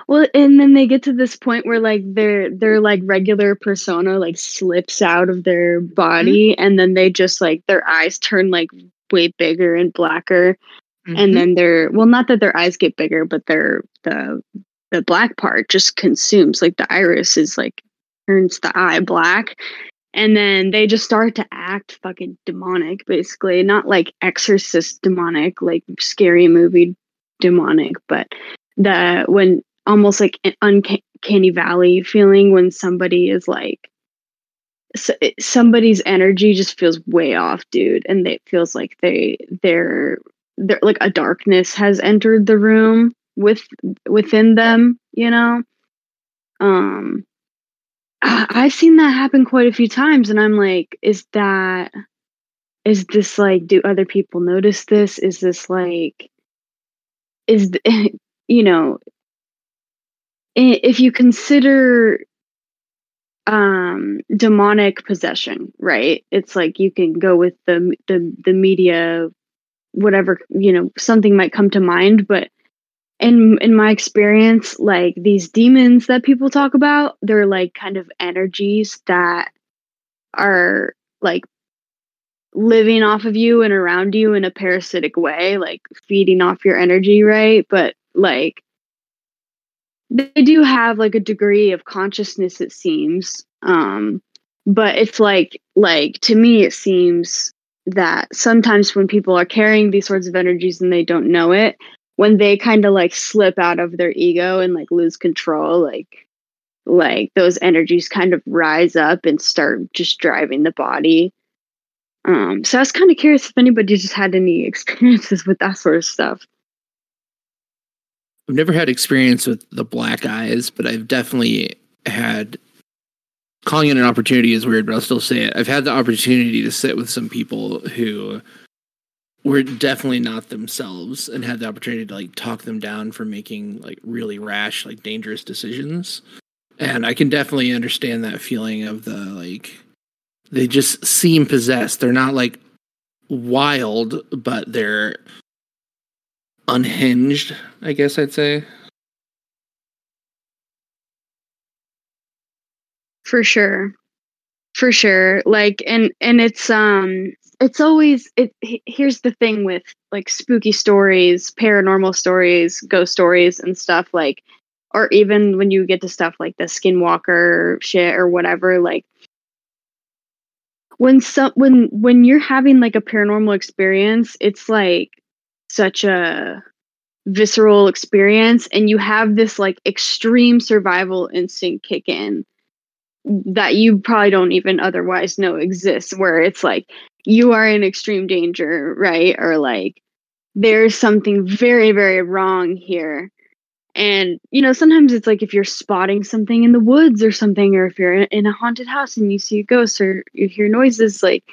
well, and then they get to this point where like their their like regular persona like slips out of their body, and then they just like their eyes turn like way bigger and blacker, Mm-hmm. and then their well, not that their eyes get bigger, but their the the black part just consumes like the iris is like turns the eye black. And then they just start to act fucking demonic, basically. Not like exorcist demonic, like scary movie demonic, but the when almost like an uncanny valley feeling when somebody is like s- somebody's energy just feels way off dude and it feels like they they're they're like a darkness has entered the room with within them you know um i've seen that happen quite a few times and i'm like is that is this like do other people notice this? Is this like is you know if you consider um demonic possession right? It's like you can go with the the the media whatever you know something might come to mind but in in my experience like these demons that people talk about they're like kind of energies that are like living off of you and around you in a parasitic way like feeding off your energy right? But like they do have like a degree of consciousness it seems um but it's like like to me it seems that sometimes when people are carrying these sorts of energies and they don't know it when they kind of like slip out of their ego and like lose control like like those energies kind of rise up and start just driving the body um so i was kind of curious if anybody just had any experiences with that sort of stuff I've never had experience with the black eyes, but I've definitely had calling it an opportunity is weird, but I'll still say it. I've had the opportunity to sit with some people who were definitely not themselves and had the opportunity to like talk them down from making like really rash, like dangerous decisions. And I can definitely understand that feeling of the like they just seem possessed. They're not like wild, but they're unhinged, I guess I'd say. for sure for sure like and and it's um it's always it here's the thing with like spooky stories paranormal stories ghost stories and stuff like or even when you get to stuff like the skinwalker shit or whatever like when some when when you're having like a paranormal experience it's like such a visceral experience and you have this like extreme survival instinct kick in that you probably don't even otherwise know exists where it's like you are in extreme danger right? Or like there's something very very wrong here. And you know sometimes it's like if you're spotting something in the woods or something or if you're in- a haunted house and you see a ghost or you hear noises like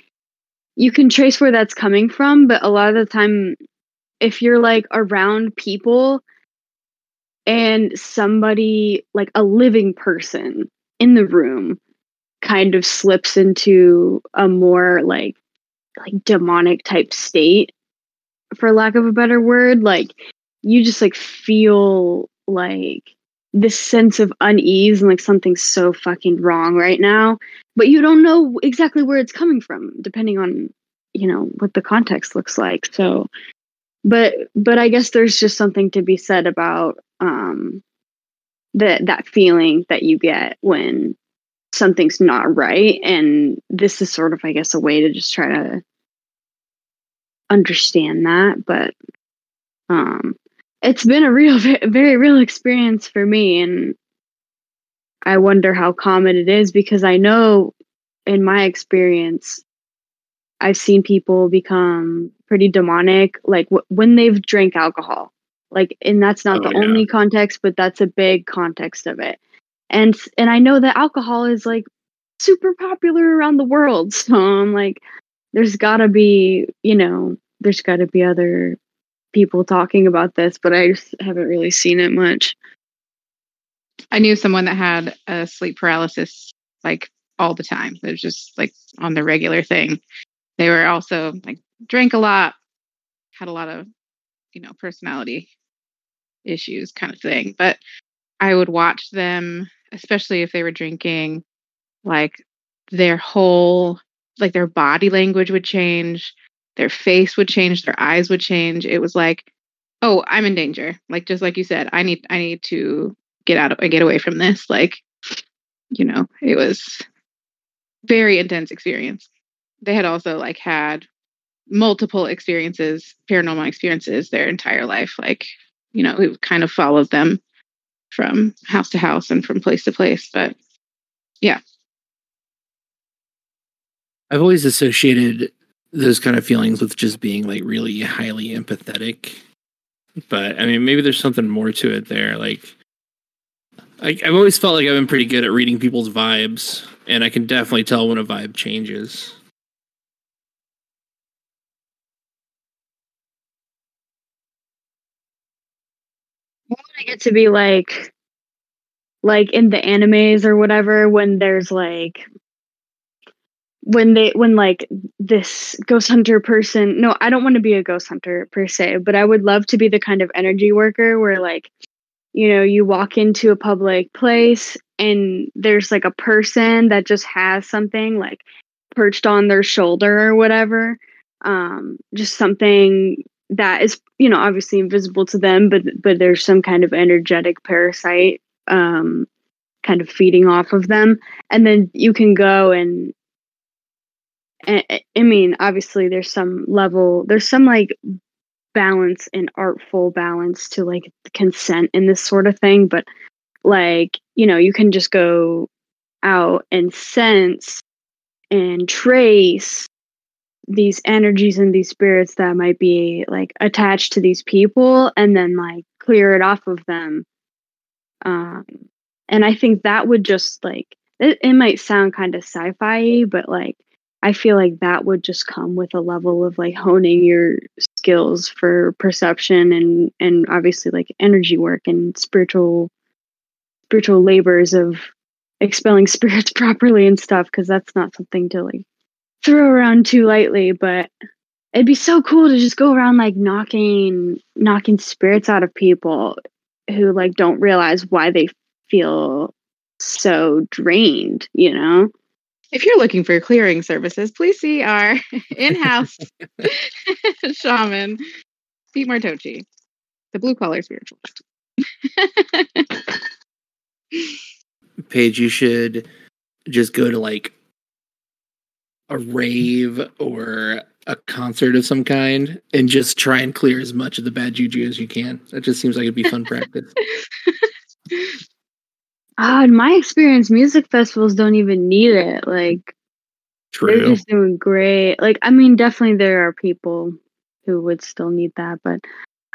you can trace where that's coming from but a lot of the time if you're like around people and somebody like a living person in the room kind of slips into a more like like demonic type state for lack of a better word. Like you just like feel like this sense of unease and like something's so fucking wrong right now but you don't know exactly where it's coming from depending on you know what the context looks like. So but but i guess there's just something to be said about um that that feeling that you get when something's not right. And this is sort of i guess a way to just try to understand that. But um it's been a real very real experience for me. And i wonder how common it is because i know in my experience i've seen people become pretty demonic like w- when they've drank alcohol like and that's not Oh, the yeah. only context but that's a big context of it and and i know that alcohol is like super popular around the world so i'm like there's gotta be you know there's gotta be other people talking about this but i just haven't really seen it much I knew someone that had a sleep paralysis like all the time. It was just like on the regular thing. They were also like drank a lot, had a lot of, you know, personality issues kind of thing. But I would watch them, especially if they were drinking, like their whole like their body language would change, their face would change, their eyes would change. It was like, oh, I'm in danger. Like just like you said, I need I need to get out of get away from this. Like, you know, it was very intense experience. They had also like had multiple experiences, paranormal experiences their entire life. Like, you know, we kind of followed them from house to house and from place to place. But yeah. I've always associated those kind of feelings with just being like really highly empathetic. But I mean, maybe there's something more to it there. Like, I, I've always felt like I've been pretty good at reading people's vibes, and I can definitely tell when a vibe changes. I get to be like like in the animes or whatever when there's like when they when like this ghost hunter person no i don't want to be a ghost hunter per se but i would love to be the kind of energy worker where like you know you walk into a public place and there's like a person that just has something like perched on their shoulder or whatever um just something that is you know obviously invisible to them but but there's some kind of energetic parasite um kind of feeding off of them. And then you can go and I, I mean obviously there's some level there's some like balance and artful balance to like consent in this sort of thing but like you know you can just go out and sense and trace these energies and these spirits that might be like attached to these people and then like clear it off of them. Um and i think that would just like it, it might sound kind of sci-fi but like i feel like that would just come with a level of like honing your skills for perception and and obviously like energy work and spiritual spiritual labors of expelling spirits properly and stuff because that's not something to like throw around too lightly but it'd be so cool to just go around like knocking knocking spirits out of people who like don't realize why they feel so drained you know If you're looking for clearing services, please see our in-house shaman, Pete Martochi, the blue collar spiritualist. Paige, you should just go to like a rave or a concert of some kind and just try and clear as much of the bad juju as you can. That just seems like it'd be fun practice. Ah, in my experience, music festivals don't even need it. Like they're just doing great. Like I mean, definitely there are people who would still need that, but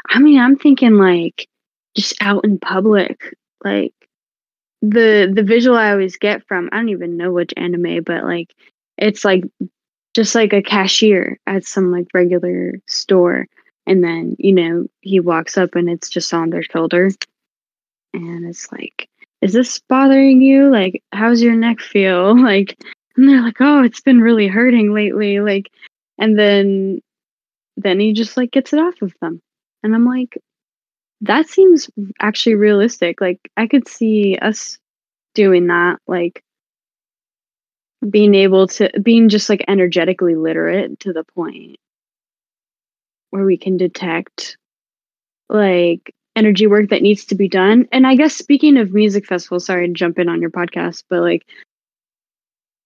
I mean, I'm thinking like just out in public, like the the visual I always get from I don't even know which anime, but like it's like just like a cashier at some like regular store, and then you know he walks up and it's just on their shoulder, and it's like, is this bothering you? Like, how's your neck feel? Like, and they're like, oh, it's been really hurting lately, like, and then then he just like gets it off of them, and I'm like, that seems actually realistic. Like I could see us doing that, like being able to being just like energetically literate to the point where we can detect like energy work that needs to be done. And I guess speaking of music festivals, sorry to jump in on your podcast, but like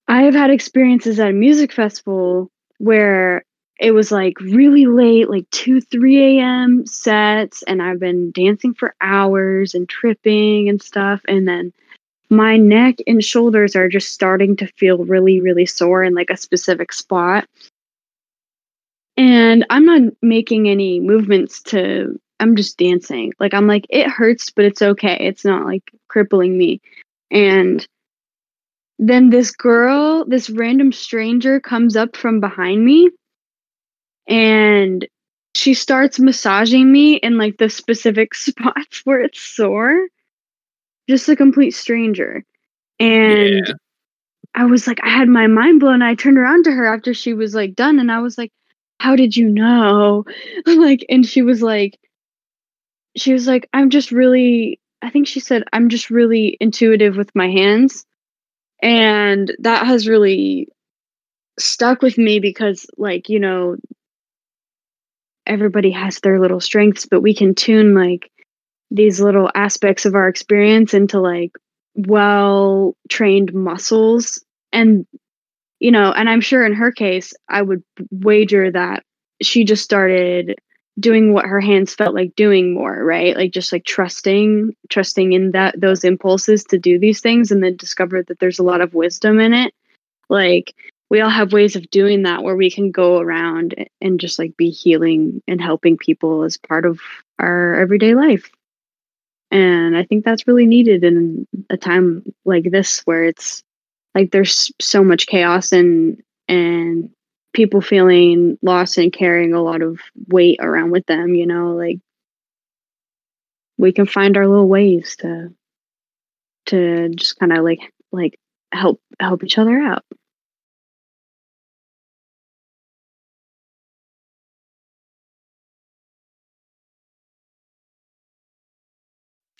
I have had experiences at a music festival where it was like really late, like 2, 3 a.m. sets, and I've been dancing for hours and tripping and stuff. And then my neck and shoulders are just starting to feel really, really sore in like a specific spot. And I'm not making any movements to, I'm just dancing. Like, I'm like, it hurts, but it's okay. It's not like crippling me. And then this girl, this random stranger comes up from behind me and she starts massaging me in like the specific spots where it's sore. Just a complete stranger. And Yeah. I was like, I had my mind blown. I turned around to her after she was like done and I was like, How did you know? like, and she was like, She was like, I'm just really, I think she said, I'm just really intuitive with my hands. And that has really stuck with me because, like, you know, everybody has their little strengths, but we can tune like these little aspects of our experience into like well trained muscles. And, you know, and I'm sure in her case, I would wager that she just started doing what her hands felt like doing more, right? Like just like trusting, trusting in that those impulses to do these things and then discovered that there's a lot of wisdom in it. Like we all have ways of doing that where we can go around and just like be healing and helping people as part of our everyday life. And I think that's really needed in a time like this where it's like there's so much chaos and and people feeling lost and carrying a lot of weight around with them, you know, like we can find our little ways to to just kind of like like help help each other out.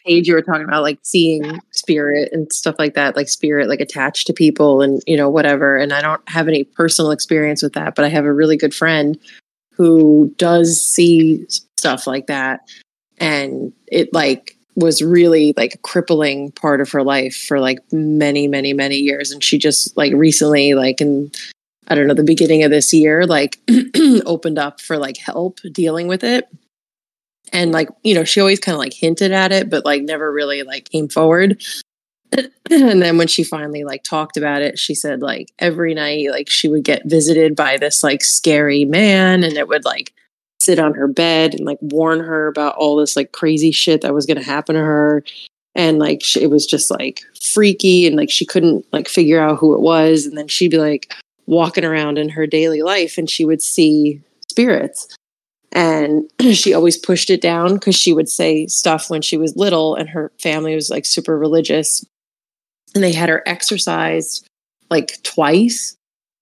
Paige, you were talking about like seeing spirit and stuff like that, like spirit like attached to people and you know whatever. And I don't have any personal experience with that, but I have a really good friend who does see stuff like that, and it like was really like a crippling part of her life for like many, many, many years. And she just like recently, like in I don't know, the beginning of this year, like opened up for like help dealing with it and like you know she always kind of like hinted at it but like never really like came forward. And then when she finally like talked about it she said like every night like she would get visited by this like scary man and it would like sit on her bed and like warn her about all this like crazy shit that was going to happen to her. And like she, it was just like freaky and like she couldn't like figure out who it was. And then she'd be like walking around in her daily life and she would see spirits and she always pushed it down because she would say stuff when she was little and her family was like super religious. And they had her exorcised like twice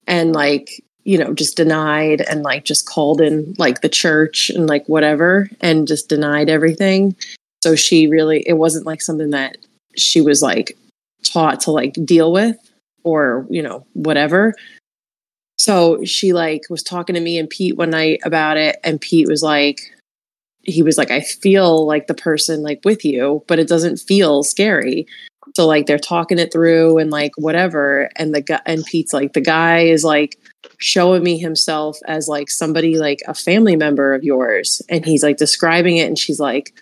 and like you know just denied and like just called in like the church and like whatever and just denied everything. So she really it wasn't like something that she was like taught to like deal with or you know whatever so she like was talking to me and pete one night about it and pete was like he was like i feel like the person like with you but it doesn't feel scary. So like they're talking it through and like whatever and the guy and pete's like the guy is like showing me himself as like somebody like a family member of yours and he's like describing it and she's like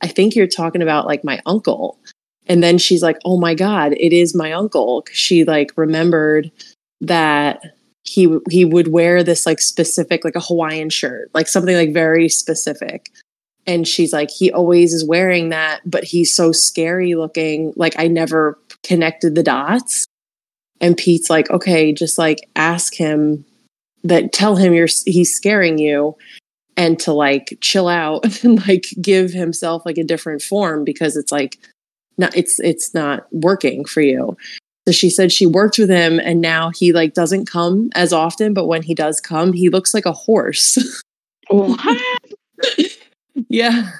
i think you're talking about like my uncle. And then she's like oh my god it is my uncle she like remembered that he he would wear this like specific like a hawaiian shirt like something like very specific. And she's like he always is wearing that but he's so scary looking like i never connected the dots. And pete's like okay just like ask him that tell him you're he's scaring you and to like chill out and like give himself like a different form because it's like not it's it's not working for you so she said she worked with him and now he like doesn't come as often but when he does come he looks like a horse. Yeah.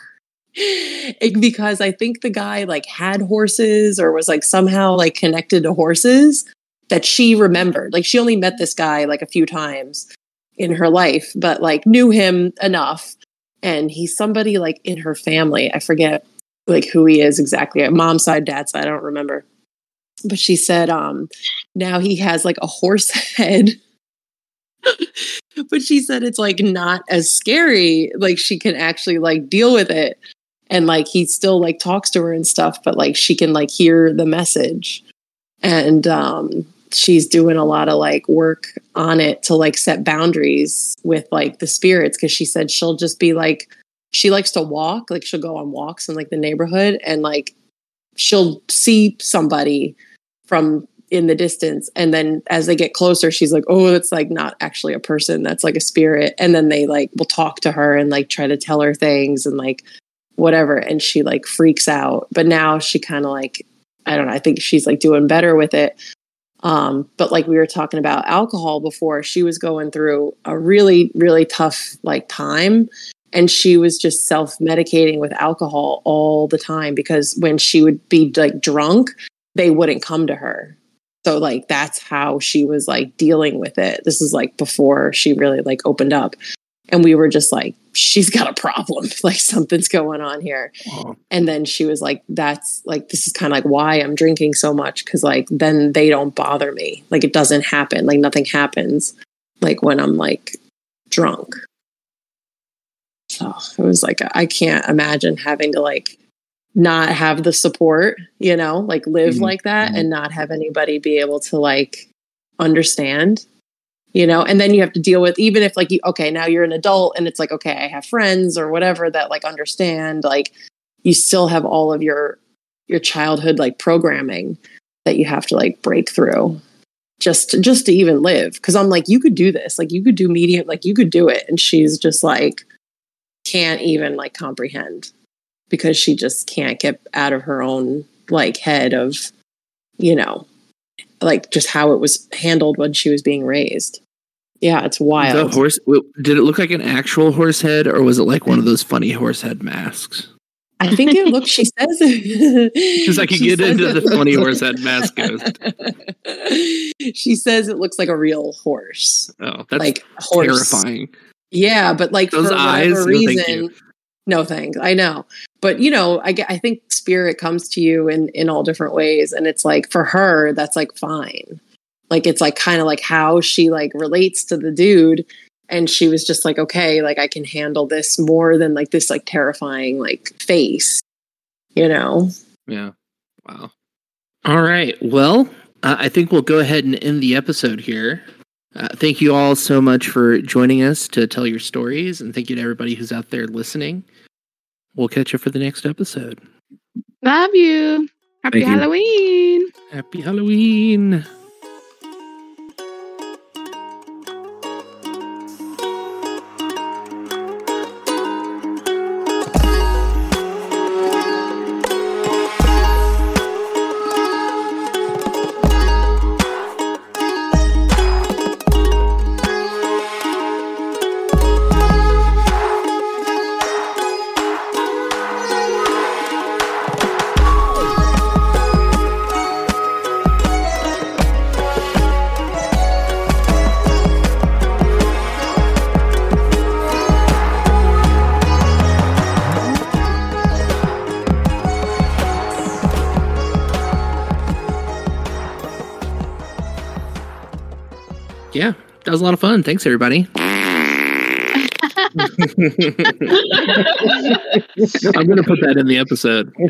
It- because i think the guy like had horses or was like somehow like connected to horses that she remembered. Like she only met this guy like a few times in her life but like knew him enough. And he's somebody like in her family. I forget like who he is exactly. Mom's side dad's side i don't remember but she said um now he has like a horse head. But she said it's like not as scary like she can actually like deal with it. And like he still like talks to her and stuff but like she can like hear the message. And um she's doing a lot of like work on it to like set boundaries with like the spirits because she said she'll just be like she likes to walk like she'll go on walks in like the neighborhood and like she'll see somebody from in the distance. And then as they get closer she's like oh it's like not actually a person. That's like a spirit. And then they like will talk to her and like try to tell her things and like whatever. And she like freaks out. But now she kind of like i don't know i think she's like doing better with it. Um but like we were talking about alcohol before she was going through a really really tough like time. And she was just self medicating with alcohol all the time because when she would be like drunk they wouldn't come to her. So like that's how she was like dealing with it. This is like before she really like opened up. And we were just like she's got a problem. Like something's going on here. And then she was like that's like this is kind of like why i'm drinking so much because like then they don't bother me. Like it doesn't happen. Like nothing happens like when i'm like drunk. So it was like i can't imagine having to like not have the support you know like live Mhm. like that Mhm. and not have anybody be able to like understand you know? And then you have to deal with even if like you okay now you're an adult and it's like okay i have friends or whatever that like understand like you still have all of your your childhood like programming that you have to like break through just to, just to even live. Because i'm like you could do this. Like you could do medium like you could do it. And she's just like can't even like comprehend because she just can't get out of her own like head of you know like just how it was handled when she was being raised yeah it's The wild horse did it look like an actual horse head, or was it like one of those funny horse head masks? i think it looks she says Because I could get into the funny horse head mask ghost. she says it looks like a real horse Oh, that's like horse terrifying. Yeah, but like Those for eyes? whatever No, thank reason, no thanks. I know, but you know, I I think spirit comes to you in in all different ways, and it's like for her, that's like fine. Like it's like kind of like how she like relates to the dude, and she was just like, okay, like I can handle this more than like this like terrifying like face, you know. Yeah. Wow. All right. Well, uh, I think we'll go ahead and end the episode here. Uh, thank you all so much for joining us to tell your stories, and thank you to everybody who's out there listening. We'll catch you for the next episode. Love you. Happy Thank you. Halloween. Happy Halloween. That was a lot of fun. Thanks, everybody. I'm gonna put that in the episode.